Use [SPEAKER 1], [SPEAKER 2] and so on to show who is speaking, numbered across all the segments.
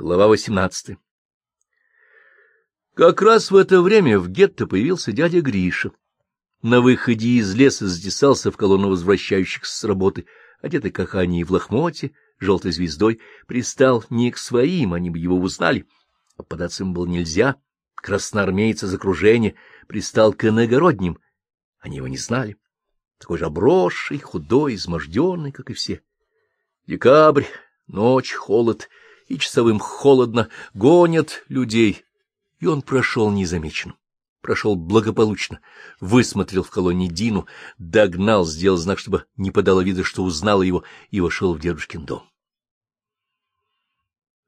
[SPEAKER 1] Глава 18 Как раз в это время в гетто появился дядя Гриша. На выходе из леса затесался в колонну возвращающихся с работы, одетый как они в лохмоте, желтой звездой, пристал не к своим, они бы его узнали, а податься им было нельзя. Красноармейцы из окружения пристал к иногородним, они его не знали. Такой же обросший, худой, изможденный, как и все. Декабрь, ночь, холод, и часовым холодно, гонят людей, и он прошел незамеченным прошел благополучно, высмотрел в колонне Дину, догнал, сделал знак, чтобы не подало вида, что узнала его, и вошел в дедушкин дом.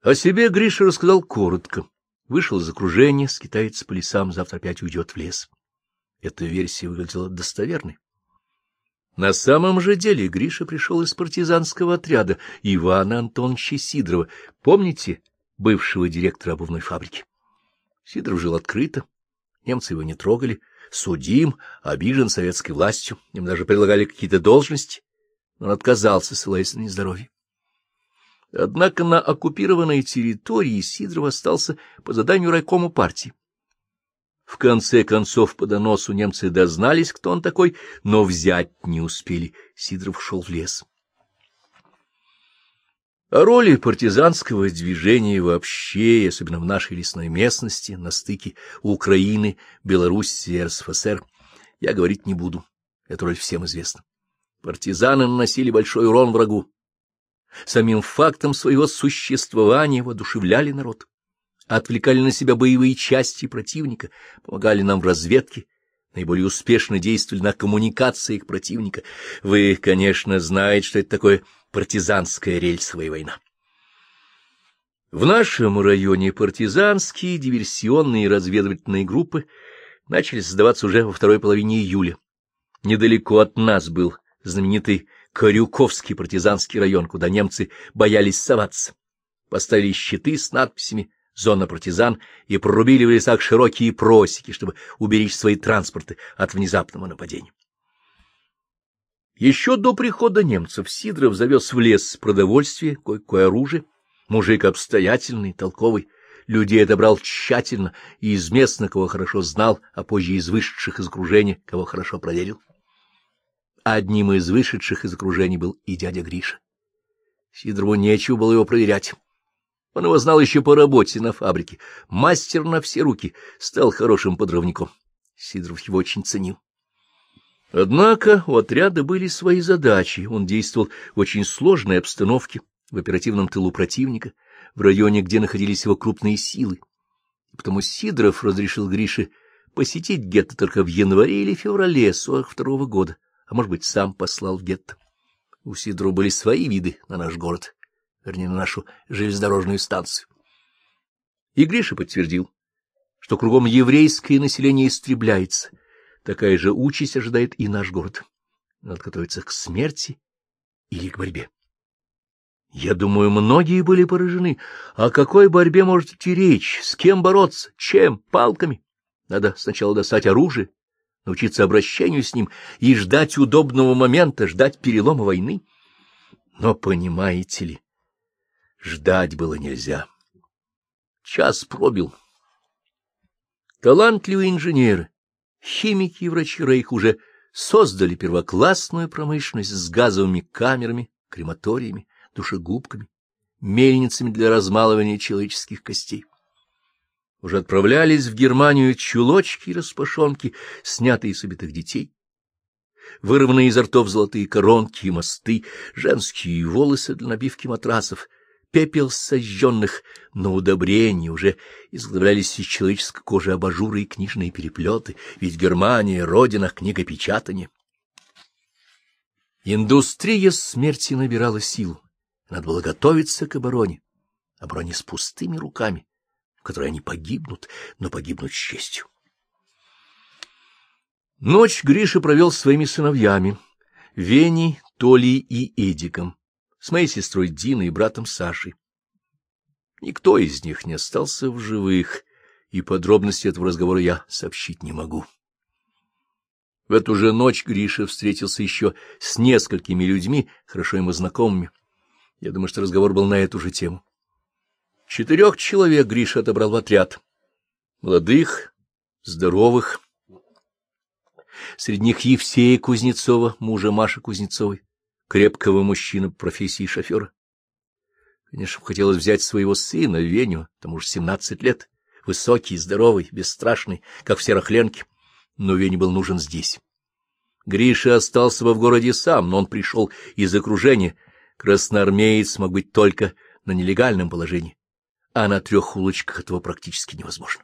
[SPEAKER 1] О себе Гриша рассказал коротко. Вышел из окружения, скитается по лесам, завтра опять уйдет в лес. Эта версия выглядела достоверной. На самом же деле Гриша пришел из партизанского отряда Ивана Антоновича Сидорова, помните, бывшего директора обувной фабрики? Сидоров жил открыто, Немцы его не трогали, судим, обижен советской властью, им даже предлагали какие-то должности, но он отказался, ссылаясь на нездоровье. Однако на оккупированной территории Сидоров остался по заданию райкому партии. В конце концов по доносу немцы дознались, кто он такой, но взять не успели. Сидоров шел в лес. О роли партизанского движения вообще, особенно в нашей лесной местности, на стыке Украины, Белоруссии и РСФСР, я говорить не буду. Эта роль всем известна. Партизаны наносили большой урон врагу. Самим фактом своего существования воодушевляли народ. Отвлекали на себя боевые части противника, помогали нам в разведке, наиболее успешно действовали на коммуникациях противника. Вы, конечно, знаете, что это такое партизанская рельсовая война. В нашем районе партизанские диверсионные разведывательные группы начали создаваться уже во второй половине июля. Недалеко от нас был знаменитый Корюковский партизанский район, куда немцы боялись соваться. Поставили щиты с надписями «Зона партизан» и прорубили в лесах широкие просеки, чтобы уберечь свои транспорты от внезапного нападения. Еще до прихода немцев Сидоров завез в лес продовольствие, кое-кое оружие, мужик обстоятельный, толковый, людей отобрал тщательно и из местных, кого хорошо знал, а позже из вышедших из окружения, кого хорошо проверил. Одним из вышедших из окружения был и дядя Гриша. Сидорову нечего было его проверять. Он его знал еще по работе на фабрике. Мастер на все руки, стал хорошим подрывником. Сидоров его очень ценил. Однако у отряда были свои задачи, он действовал в очень сложной обстановке, в оперативном тылу противника, в районе, где находились его крупные силы. Потому Сидоров разрешил Грише посетить гетто только в январе или феврале 42 -го года, а может быть, сам послал в гетто. У Сидорова были свои виды на наш город, вернее, на нашу железнодорожную станцию. И Гриша подтвердил, что кругом еврейское население истребляется — Такая же участь ожидает и наш город. Надо готовиться к смерти или к борьбе. Я думаю, многие были поражены. О какой борьбе может идти речь? С кем бороться? Чем? Палками? Надо сначала достать оружие, научиться обращению с ним и ждать удобного момента, ждать перелома войны. Но понимаете ли, ждать было нельзя. Час пробил. Талантливые инженеры, Химики и врачи Рейх уже создали первоклассную промышленность с газовыми камерами, крематориями, душегубками, мельницами для размалывания человеческих костей. Уже отправлялись в Германию чулочки и распашонки, снятые с убитых детей, вырванные изо ртов золотые коронки и мосты, женские волосы для набивки матрасов — пепел сожженных на удобрение, уже изготовлялись из человеческой кожи абажуры и книжные переплеты, ведь Германия — родина книгопечатания. Индустрия смерти набирала силу. Надо было готовиться к обороне, обороне с пустыми руками, в которой они погибнут, но погибнут с честью. Ночь Гриша провел своими сыновьями, Веней, Толей и Эдиком с моей сестрой Диной и братом Сашей. Никто из них не остался в живых, и подробности этого разговора я сообщить не могу. В эту же ночь Гриша встретился еще с несколькими людьми, хорошо ему знакомыми. Я думаю, что разговор был на эту же тему. Четырех человек Гриша отобрал в отряд. Молодых, здоровых. Среди них Евсея Кузнецова, мужа Маши Кузнецовой, крепкого мужчины профессии шофера. Конечно, хотелось взять своего сына, Веню, тому же семнадцать лет, высокий, здоровый, бесстрашный, как в Серохленке, но Вене был нужен здесь. Гриша остался бы в городе сам, но он пришел из окружения. Красноармеец мог быть только на нелегальном положении, а на трех улочках этого практически невозможно.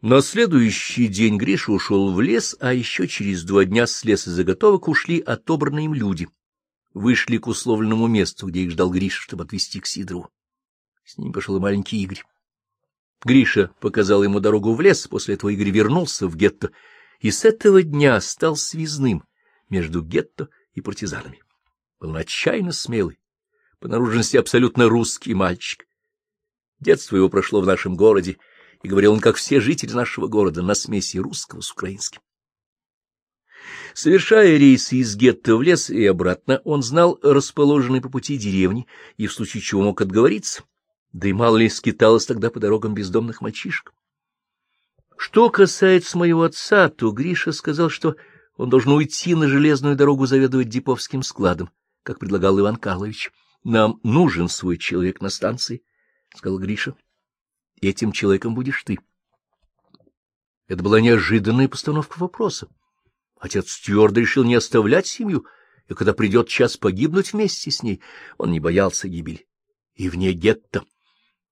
[SPEAKER 1] На следующий день Гриша ушел в лес, а еще через два дня с леса заготовок ушли отобранные им люди — вышли к условленному месту, где их ждал Гриша, чтобы отвезти к Сидорову. С ним пошел и маленький Игорь. Гриша показал ему дорогу в лес, после этого Игорь вернулся в гетто и с этого дня стал связным между гетто и партизанами. Был отчаянно смелый, по наружности абсолютно русский мальчик. Детство его прошло в нашем городе, и говорил он, как все жители нашего города, на смеси русского с украинским. Совершая рейсы из гетто в лес и обратно, он знал расположенные по пути деревни и в случае чего мог отговориться, да и мало ли скиталось тогда по дорогам бездомных мальчишек. Что касается моего отца, то Гриша сказал, что он должен уйти на железную дорогу заведовать Диповским складом, как предлагал Иван Карлович. Нам нужен свой человек на станции, — сказал Гриша. Этим человеком будешь ты. Это была неожиданная постановка вопроса. Отец твердо решил не оставлять семью, и когда придет час погибнуть вместе с ней, он не боялся гибели. И вне гетто.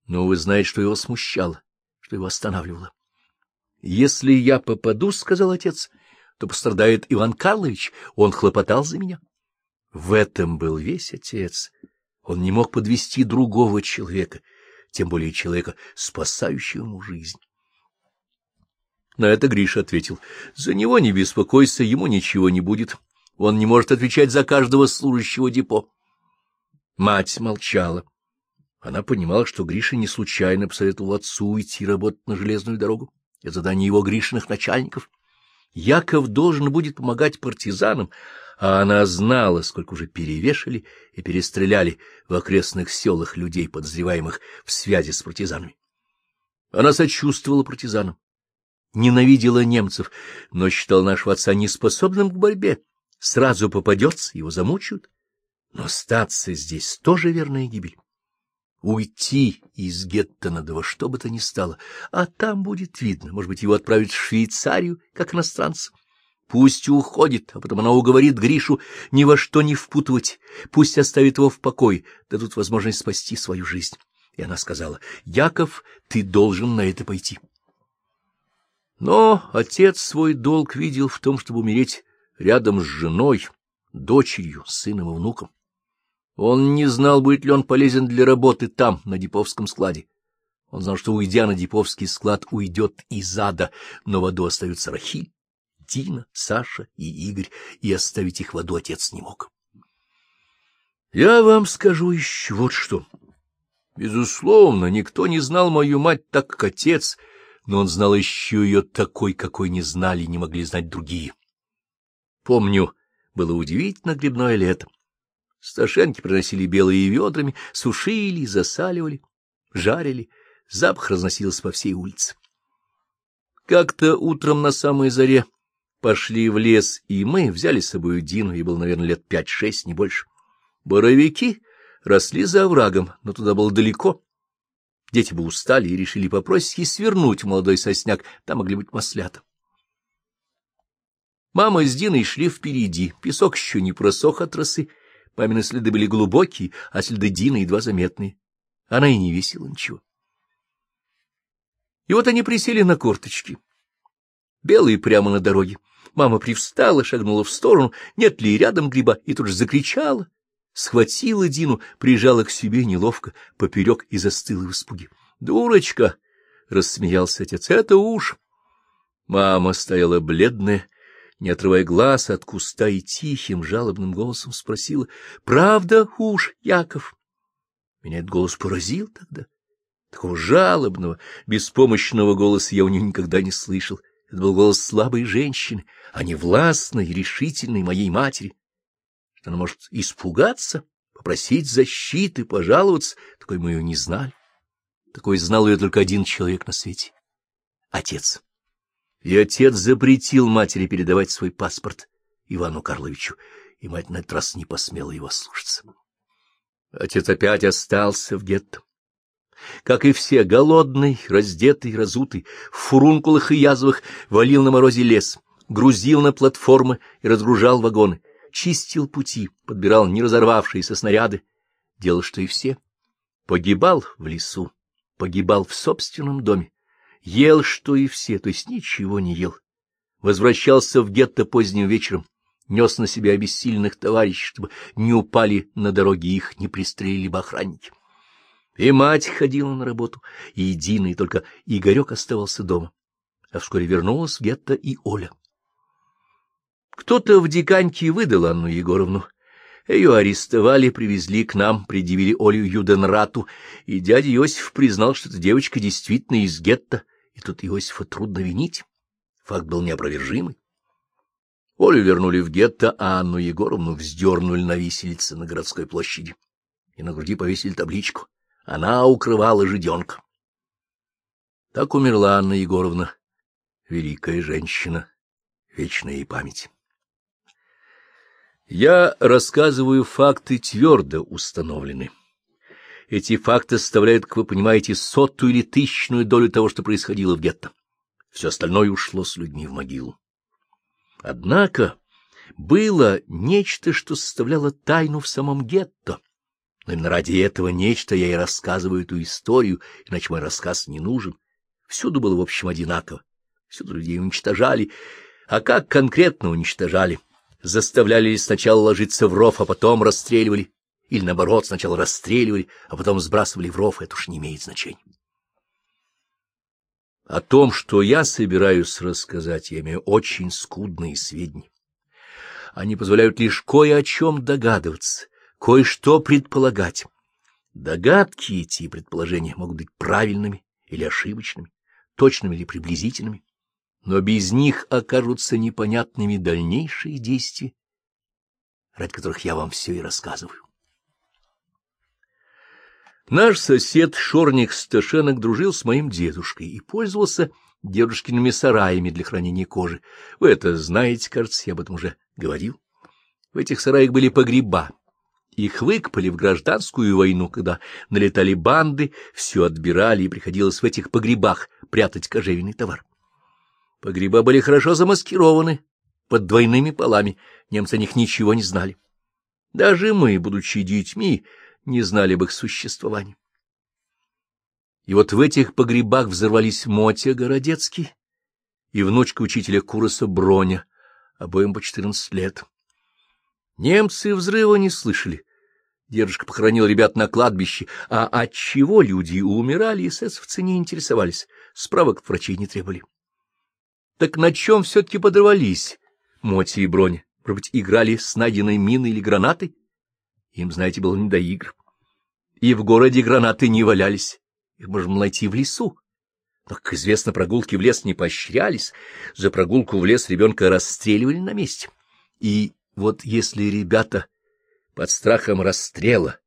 [SPEAKER 1] Но вы знаете, что его смущало, что его останавливало. — Если я попаду, — сказал отец, — то пострадает Иван Карлович, он хлопотал за меня. В этом был весь отец. Он не мог подвести другого человека, тем более человека, спасающего ему жизнь. На это Гриша ответил, — За него не беспокойся, ему ничего не будет. Он не может отвечать за каждого служащего депо. Мать молчала. Она понимала, что Гриша не случайно посоветовал отцу идти работать на железную дорогу. Это задание его Гришиных начальников. Яков должен будет помогать партизанам, а она знала, сколько уже перевешали и перестреляли в окрестных селах людей, подозреваемых в связи с партизанами. Она сочувствовала партизанам ненавидела немцев, но считал нашего отца неспособным к борьбе. Сразу попадется, его замучают. Но остаться здесь тоже верная гибель. Уйти из гетто надо во что бы то ни стало, а там будет видно. Может быть, его отправят в Швейцарию, как иностранца. Пусть уходит, а потом она уговорит Гришу ни во что не впутывать. Пусть оставит его в покое, дадут возможность спасти свою жизнь. И она сказала, Яков, ты должен на это пойти. Но отец свой долг видел в том, чтобы умереть рядом с женой, дочерью, сыном и внуком. Он не знал, будет ли он полезен для работы там, на Диповском складе. Он знал, что, уйдя на Диповский склад, уйдет из ада, но в аду остаются Рахиль, Дина, Саша и Игорь, и оставить их в аду отец не мог. Я вам скажу еще вот что. Безусловно, никто не знал мою мать так, как отец — но он знал еще ее такой, какой не знали и не могли знать другие. Помню, было удивительно грибное лето. Сташенки приносили белые ведрами, сушили, засаливали, жарили, запах разносился по всей улице. Как-то утром на самой заре пошли в лес, и мы взяли с собой Дину, ей было, наверное, лет пять-шесть, не больше. Боровики росли за оврагом, но туда было далеко, Дети бы устали и решили попросить свернуть в молодой сосняк, там могли быть маслята. Мама с Диной шли впереди, песок еще не просох от росы, мамины следы были глубокие, а следы Дины едва заметные. Она и не весила ничего. И вот они присели на корточки. Белые прямо на дороге. Мама привстала, шагнула в сторону, нет ли рядом гриба, и тут же закричала схватила Дину, прижала к себе неловко, поперек и застыла в испуге. — Дурочка! — рассмеялся отец. — Это уж! Мама стояла бледная, не отрывая глаз от куста и тихим, жалобным голосом спросила. — Правда уж, Яков? Меня этот голос поразил тогда. Такого жалобного, беспомощного голоса я у нее никогда не слышал. Это был голос слабой женщины, а не властной, решительной моей матери она может испугаться, попросить защиты, пожаловаться, такой мы ее не знали. Такой знал ее только один человек на свете — отец. И отец запретил матери передавать свой паспорт Ивану Карловичу, и мать на этот раз не посмела его слушаться. Отец опять остался в гетто. Как и все, голодный, раздетый, разутый, в фурункулах и язвах валил на морозе лес, грузил на платформы и разгружал вагоны, чистил пути, подбирал неразорвавшиеся снаряды, делал, что и все. Погибал в лесу, погибал в собственном доме, ел, что и все, то есть ничего не ел. Возвращался в гетто поздним вечером, нес на себя обессиленных товарищей, чтобы не упали на дороге их, не пристрелили бы охранники. И мать ходила на работу, и Дина, и только Игорек оставался дома. А вскоре вернулась гетто и Оля. Кто-то в диканьке выдал Анну Егоровну. Ее арестовали, привезли к нам, предъявили Олю Юденрату, и дядя Иосиф признал, что эта девочка действительно из гетто, и тут Иосифа трудно винить. Факт был неопровержимый. Олю вернули в гетто, а Анну Егоровну вздернули на виселице на городской площади. И на груди повесили табличку. Она укрывала жиденка. Так умерла Анна Егоровна, великая женщина, вечная ей память. Я рассказываю факты твердо установлены. Эти факты составляют, как вы понимаете, сотую или тысячную долю того, что происходило в гетто. Все остальное ушло с людьми в могилу. Однако было нечто, что составляло тайну в самом гетто. Но именно ради этого нечто я и рассказываю эту историю, иначе мой рассказ не нужен. Всюду было, в общем, одинаково. Всюду людей уничтожали. А как конкретно уничтожали? Заставляли ли сначала ложиться в ров, а потом расстреливали, или, наоборот, сначала расстреливали, а потом сбрасывали в ров, это уж не имеет значения. О том, что я собираюсь рассказать, я имею очень скудные сведения. Они позволяют лишь кое о чем догадываться, кое-что предполагать. Догадки эти и предположения могут быть правильными или ошибочными, точными или приблизительными но без них окажутся непонятными дальнейшие действия, ради которых я вам все и рассказываю. Наш сосед Шорник Сташенок дружил с моим дедушкой и пользовался дедушкиными сараями для хранения кожи. Вы это знаете, кажется, я об этом уже говорил. В этих сараях были погреба. Их выкопали в гражданскую войну, когда налетали банды, все отбирали, и приходилось в этих погребах прятать кожевенный товар. Погреба были хорошо замаскированы под двойными полами, немцы о них ничего не знали. Даже мы, будучи детьми, не знали об их существовании. И вот в этих погребах взорвались Мотя Городецкий и внучка учителя Куроса Броня, обоим по четырнадцать лет. Немцы взрыва не слышали. Дедушка похоронил ребят на кладбище, а от чего люди умирали, эсэсовцы не интересовались, справок врачей не требовали. Так на чем все-таки подорвались Моти и Броня? Может быть, играли с найденной миной или гранатой? Им, знаете, было не до игр. И в городе гранаты не валялись. Их можно найти в лесу. Но, как известно, прогулки в лес не поощрялись. За прогулку в лес ребенка расстреливали на месте. И вот если ребята под страхом расстрела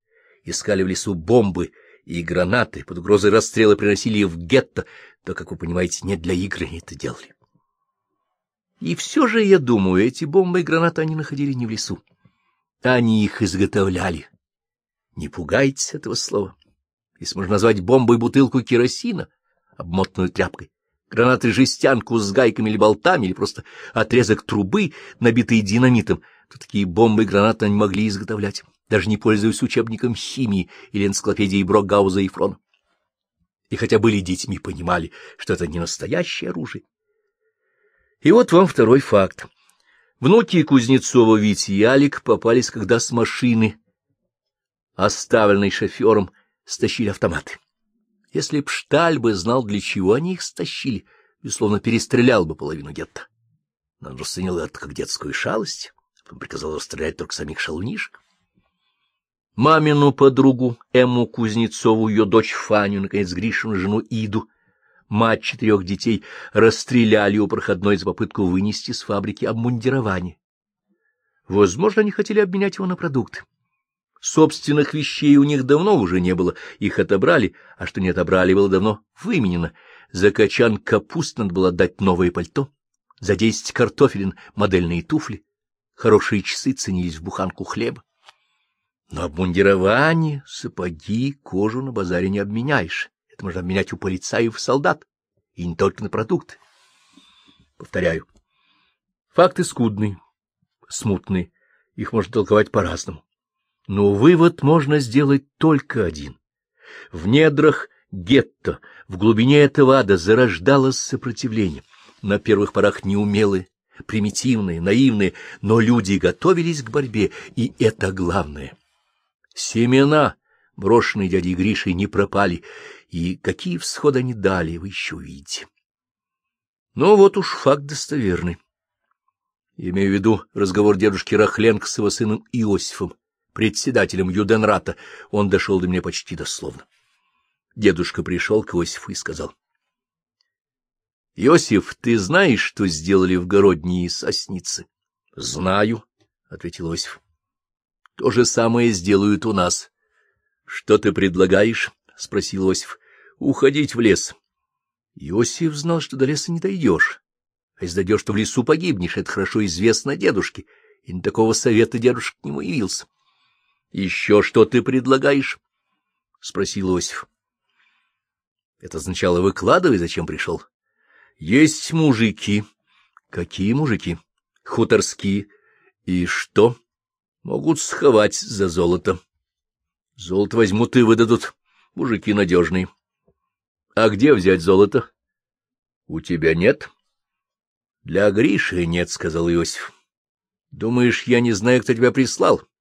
[SPEAKER 1] искали в лесу бомбы и гранаты, под угрозой расстрела приносили в гетто, то, как вы понимаете, не для игры они это делали. И все же, я думаю, эти бомбы и гранаты они находили не в лесу. Они их изготовляли. Не пугайтесь этого слова. Если можно назвать бомбой бутылку керосина, обмотанную тряпкой, гранаты жестянку с гайками или болтами, или просто отрезок трубы, набитый динамитом, то такие бомбы и гранаты они могли изготовлять, даже не пользуясь учебником химии или энциклопедией Брогауза и Фрона. И хотя были детьми, понимали, что это не настоящее оружие, и вот вам второй факт. Внуки Кузнецова Витя и Алик попались, когда с машины, оставленной шофером, стащили автоматы. Если б Шталь бы знал, для чего они их стащили, безусловно, перестрелял бы половину гетто. Но он расценил это как детскую шалость, он приказал расстрелять только самих шалунишек. Мамину подругу Эмму Кузнецову, ее дочь Фаню, наконец, Гришину жену Иду — мать четырех детей, расстреляли у проходной за попытку вынести с фабрики обмундирование. Возможно, они хотели обменять его на продукты. Собственных вещей у них давно уже не было, их отобрали, а что не отобрали, было давно выменено. За качан капуст надо было отдать новое пальто, за десять картофелин модельные туфли, хорошие часы ценились в буханку хлеба. Но обмундирование, сапоги, кожу на базаре не обменяешь. Это можно обменять у полицаев солдат, и не только на продукты. Повторяю, факты скудные, смутные, их можно толковать по-разному. Но вывод можно сделать только один. В недрах гетто, в глубине этого ада зарождалось сопротивление. На первых порах неумелые, примитивные, наивные, но люди готовились к борьбе, и это главное. Семена, брошенные дядей Гришей, не пропали, и какие всходы они дали, вы еще увидите. Но вот уж факт достоверный. Имею в виду разговор дедушки Рахленко с его сыном Иосифом председателем Юденрата, он дошел до меня почти дословно. Дедушка пришел к Иосифу и сказал. — Иосиф, ты знаешь, что сделали в Городнии сосницы? — Знаю, — ответил Иосиф. — То же самое сделают у нас. — Что ты предлагаешь? — спросил Иосиф. — Уходить в лес. Иосиф знал, что до леса не дойдешь. А если дойдешь, то в лесу погибнешь. Это хорошо известно дедушке. И на такого совета дедушка к нему явился. — Еще что ты предлагаешь? — спросил Осиф. Это означало «выкладывай, зачем пришел». — Есть мужики. — Какие мужики? — Хуторские. — И что? — Могут сховать за золото. — Золото возьмут и выдадут. Мужики надежные. — А где взять золото? — У тебя нет? — Для Гриши нет, — сказал Иосиф. — Думаешь, я не знаю, кто тебя прислал? —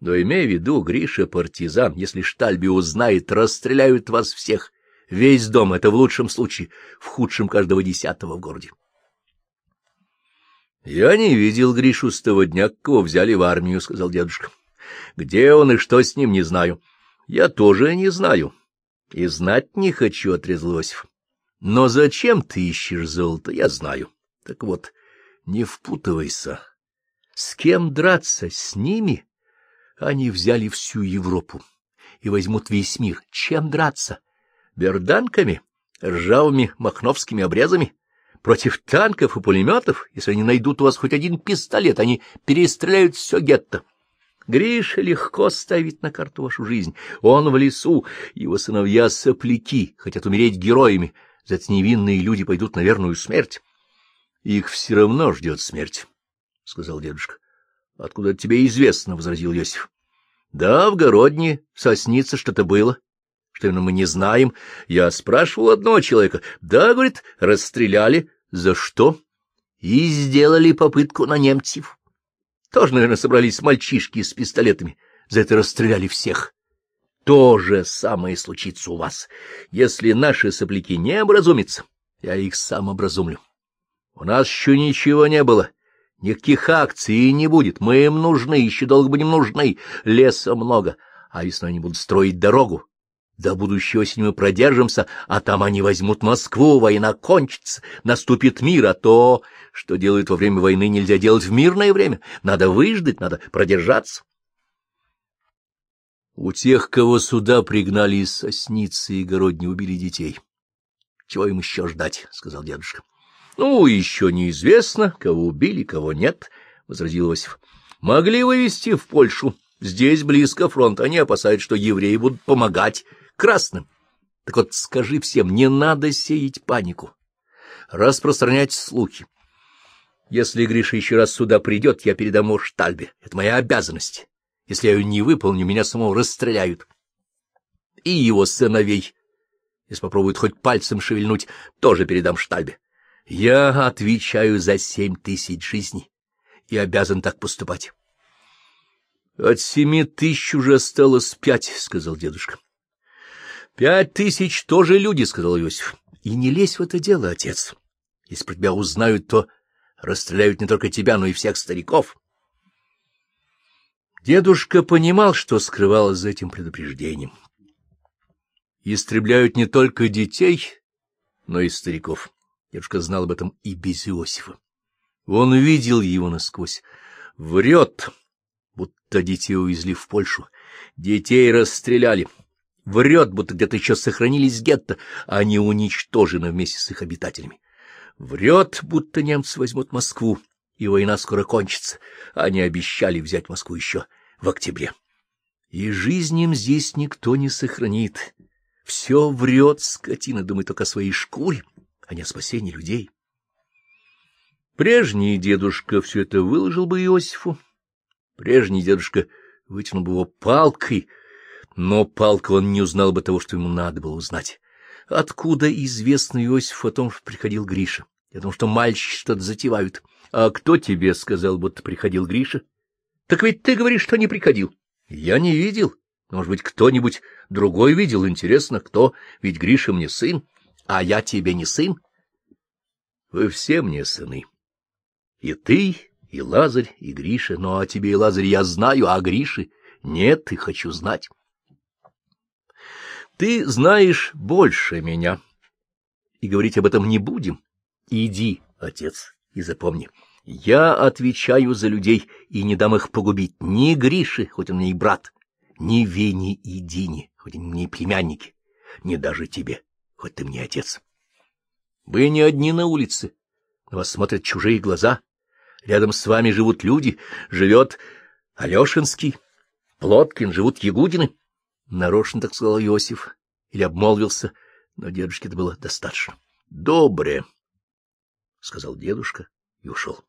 [SPEAKER 1] но имей в виду, Гриша партизан, если Штальби узнает, расстреляют вас всех. Весь дом — это в лучшем случае, в худшем каждого десятого в городе. — Я не видел Гришу с того дня, кого взяли в армию, — сказал дедушка. — Где он и что с ним, не знаю. — Я тоже не знаю. — И знать не хочу, — отрезал Иосиф. — Но зачем ты ищешь золото, я знаю. Так вот, не впутывайся. С кем драться? С ними? — они взяли всю Европу и возьмут весь мир. Чем драться? Берданками? Ржавыми махновскими обрезами? Против танков и пулеметов? Если они найдут у вас хоть один пистолет, они перестреляют все гетто. Гриша легко ставить на карту вашу жизнь. Он в лесу, его сыновья сопляки, хотят умереть героями. За это невинные люди пойдут на верную смерть. — Их все равно ждет смерть, — сказал дедушка. — Откуда тебе известно? — возразил Йосиф. — Да, в Городне сосница что-то было. Что именно мы не знаем. Я спрашивал одного человека. Да, говорит, расстреляли. За что? И сделали попытку на немцев. Тоже, наверное, собрались мальчишки с пистолетами. За это расстреляли всех. То же самое случится у вас. Если наши сопляки не образумятся, я их сам образумлю. У нас еще ничего не было. Никаких акций не будет. Мы им нужны, еще долго будем нужны. Леса много, а весной они будут строить дорогу. До будущей осени мы продержимся, а там они возьмут Москву, война кончится, наступит мир, а то, что делают во время войны, нельзя делать в мирное время. Надо выждать, надо продержаться. У тех, кого сюда пригнали из сосницы и городни, убили детей. Чего им еще ждать, — сказал дедушка. — Ну, еще неизвестно, кого убили, кого нет, — возразил Иосиф. — Могли вывести в Польшу. Здесь близко фронт. Они опасаются, что евреи будут помогать красным. Так вот, скажи всем, не надо сеять панику, распространять слухи. Если Гриша еще раз сюда придет, я передам его штальбе. Это моя обязанность. Если я ее не выполню, меня самого расстреляют. И его сыновей, если попробуют хоть пальцем шевельнуть, тоже передам штальбе. Я отвечаю за семь тысяч жизней и обязан так поступать. — От семи тысяч уже осталось пять, — сказал дедушка. — Пять тысяч тоже люди, — сказал Иосиф. — И не лезь в это дело, отец. Если про тебя узнают, то расстреляют не только тебя, но и всех стариков. Дедушка понимал, что скрывалось за этим предупреждением. Истребляют не только детей, но и стариков. Дедушка знал об этом и без Иосифа. Он видел его насквозь. Врет, будто детей увезли в Польшу, Детей расстреляли. Врет, будто где-то еще сохранились гетто, а они уничтожены вместе с их обитателями. Врет, будто немцы возьмут Москву, и война скоро кончится. Они обещали взять Москву еще в октябре. И жизнь им здесь никто не сохранит. Все врет, скотина, думает только о своей шкуре, а не о спасении людей. Прежний дедушка все это выложил бы Иосифу. Прежний дедушка вытянул бы его палкой, но палка он не узнал бы того, что ему надо было узнать. Откуда известно Иосифу о том, что приходил Гриша? о том, что мальчики что-то затевают. А кто тебе сказал, будто приходил Гриша? Так ведь ты говоришь, что не приходил. Я не видел. Может быть, кто-нибудь другой видел. Интересно, кто? Ведь Гриша мне сын, а я тебе не сын. Вы все мне сыны. И ты, и Лазарь, и Гриша. Ну, а тебе и Лазарь я знаю, а Гриши нет, и хочу знать. Ты знаешь больше меня, и говорить об этом не будем. Иди, отец, и запомни, я отвечаю за людей и не дам их погубить ни Грише, хоть он мне и брат, ни Вене и Дине, хоть они мне и племянники, ни даже тебе, хоть ты мне отец. Вы не одни на улице, на вас смотрят чужие глаза, рядом с вами живут люди, живет Алешинский, Плоткин, живут Ягудины. Нарочно так сказал Иосиф, или обмолвился, но дедушке это было достаточно. — Добре, — сказал дедушка и ушел.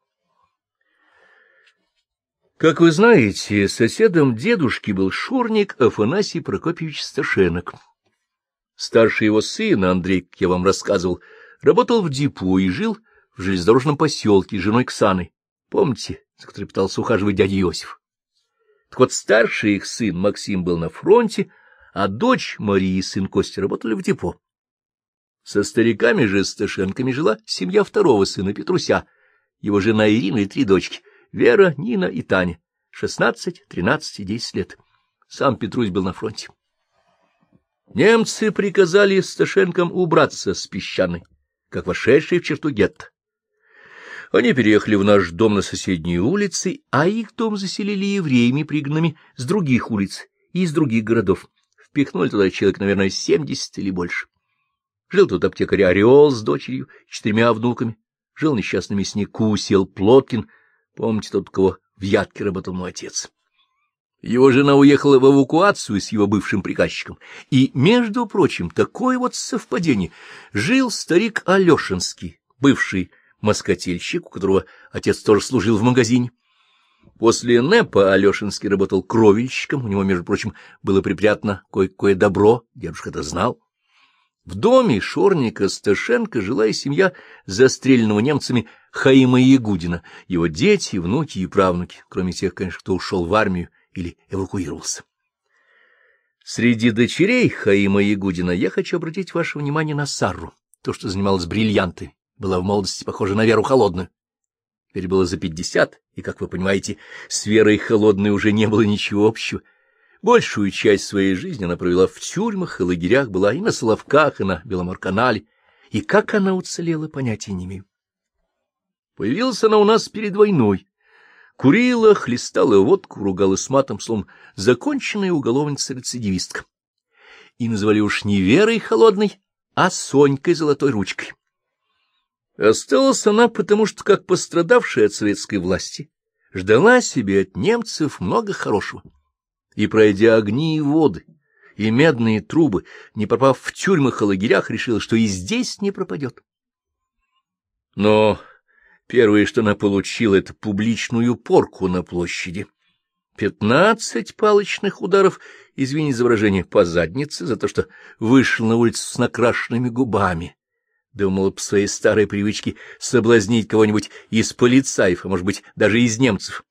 [SPEAKER 1] Как вы знаете, соседом дедушки был шурник Афанасий Прокопьевич Сташенок. Старший его сын, Андрей, как я вам рассказывал, работал в депо и жил в железнодорожном поселке с женой Ксаной. Помните, за которой пытался ухаживать дядя Иосиф? Так вот, старший их сын Максим был на фронте, а дочь Мария и сын Костя работали в депо. Со стариками же Сташенками жила семья второго сына Петруся, его жена Ирина и три дочки — Вера, Нина и Таня, шестнадцать, тринадцать и десять лет. Сам Петрусь был на фронте. Немцы приказали Сташенкам убраться с песчаной, как вошедшие в черту гетто. Они переехали в наш дом на соседней улице, а их дом заселили евреями, пригнанными с других улиц и из других городов. Впихнули туда человек, наверное, семьдесят или больше. Жил тут аптекарь Ореол с дочерью, четырьмя внуками. Жил несчастный мясник Кусел Плоткин. Помните тот, кого в Ядке работал мой отец. Его жена уехала в эвакуацию с его бывшим приказчиком. И, между прочим, такое вот совпадение. Жил старик Алешинский, бывший москотельщик, у которого отец тоже служил в магазине. После НЭПа Алешинский работал кровельщиком, у него, между прочим, было припрятано кое-какое добро, дедушка это знал. В доме Шорника Сташенко жила и семья застреленного немцами Хаима Ягудина, его дети, внуки и правнуки, кроме тех, конечно, кто ушел в армию или эвакуировался. Среди дочерей Хаима Ягудина я хочу обратить ваше внимание на Сарру, то, что занималась бриллиантами, была в молодости похожа на Веру Холодную. Теперь было за пятьдесят, и, как вы понимаете, с Верой Холодной уже не было ничего общего — Большую часть своей жизни она провела в тюрьмах и лагерях, была и на Соловках, и на Беломорканале, и как она уцелела, понятия не имею. Появилась она у нас перед войной. Курила, хлестала водку, ругалась матом, словом, законченная уголовница-рецидивистка. И называли уж не Верой Холодной, а Сонькой Золотой Ручкой. Осталась она потому, что, как пострадавшая от советской власти, ждала себе от немцев много хорошего и, пройдя огни и воды, и медные трубы, не попав в тюрьмах и лагерях, решила, что и здесь не пропадет. Но первое, что она получила, — это публичную порку на площади. Пятнадцать палочных ударов, извини за выражение, по заднице, за то, что вышел на улицу с накрашенными губами. Думала по своей старой привычке соблазнить кого-нибудь из полицаев, а может быть, даже из немцев.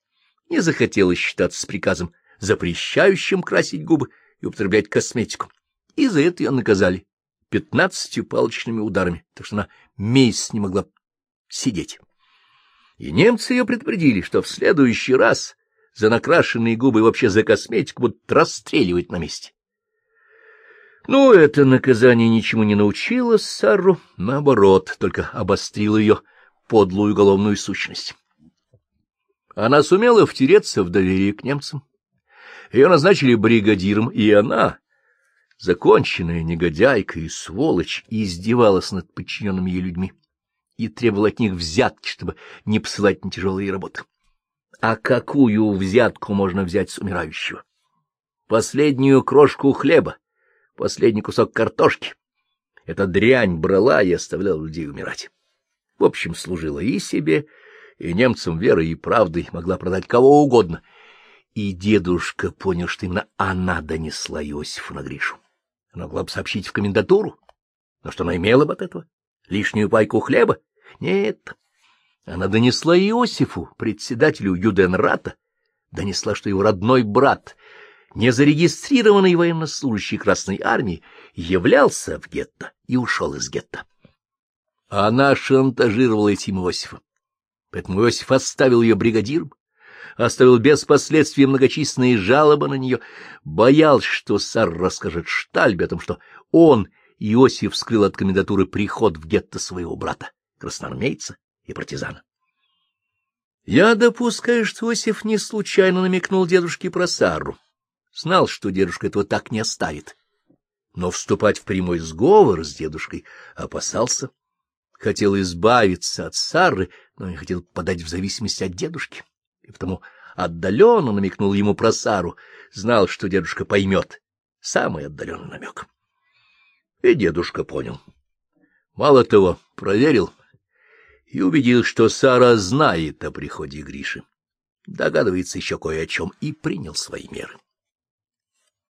[SPEAKER 1] Не захотела считаться с приказом запрещающим красить губы и употреблять косметику. И за это ее наказали пятнадцатью палочными ударами, так что она месяц не могла сидеть. И немцы ее предупредили, что в следующий раз за накрашенные губы и вообще за косметику будут расстреливать на месте. Ну, это наказание ничему не научило Сару, наоборот, только обострило ее подлую уголовную сущность. Она сумела втереться в доверие к немцам, Ее назначили бригадиром, и она, законченная негодяйка и сволочь, издевалась над подчиненными ей людьми и требовала от них взятки, чтобы не посылать на тяжелые работы. А какую взятку можно взять с умирающего? Последнюю крошку хлеба, последний кусок картошки. Эта дрянь брала и оставляла людей умирать. В общем, служила и себе, и немцам верой и правдой, могла продать кого угодно. И дедушка понял, что именно она донесла Иосифу на Гришу. Она могла бы сообщить в комендатуру, но что она имела бы от этого? Лишнюю пайку хлеба? Нет. Она донесла Иосифу, председателю Юденрата, донесла, что его родной брат, незарегистрированный военнослужащий Красной Армии, являлся в гетто и ушел из гетто. Она шантажировала этим Иосифа. Поэтому Иосиф оставил ее бригадиром, оставил без последствий многочисленные жалобы на нее, боялся, что Сар расскажет Штальбе о том, что он, Иосиф, скрыл от комендатуры приход в гетто своего брата, красноармейца и партизана. Я допускаю, что Иосиф не случайно намекнул дедушке про Сару. Знал, что дедушка этого так не оставит. Но вступать в прямой сговор с дедушкой опасался хотел избавиться от Сары, но не хотел подать в зависимость от дедушки, и потому отдаленно намекнул ему про Сару, знал, что дедушка поймет, самый отдаленный намек. И дедушка понял. Мало того, проверил и убедил, что Сара знает о приходе Гриши, догадывается еще кое о чем, и принял свои меры.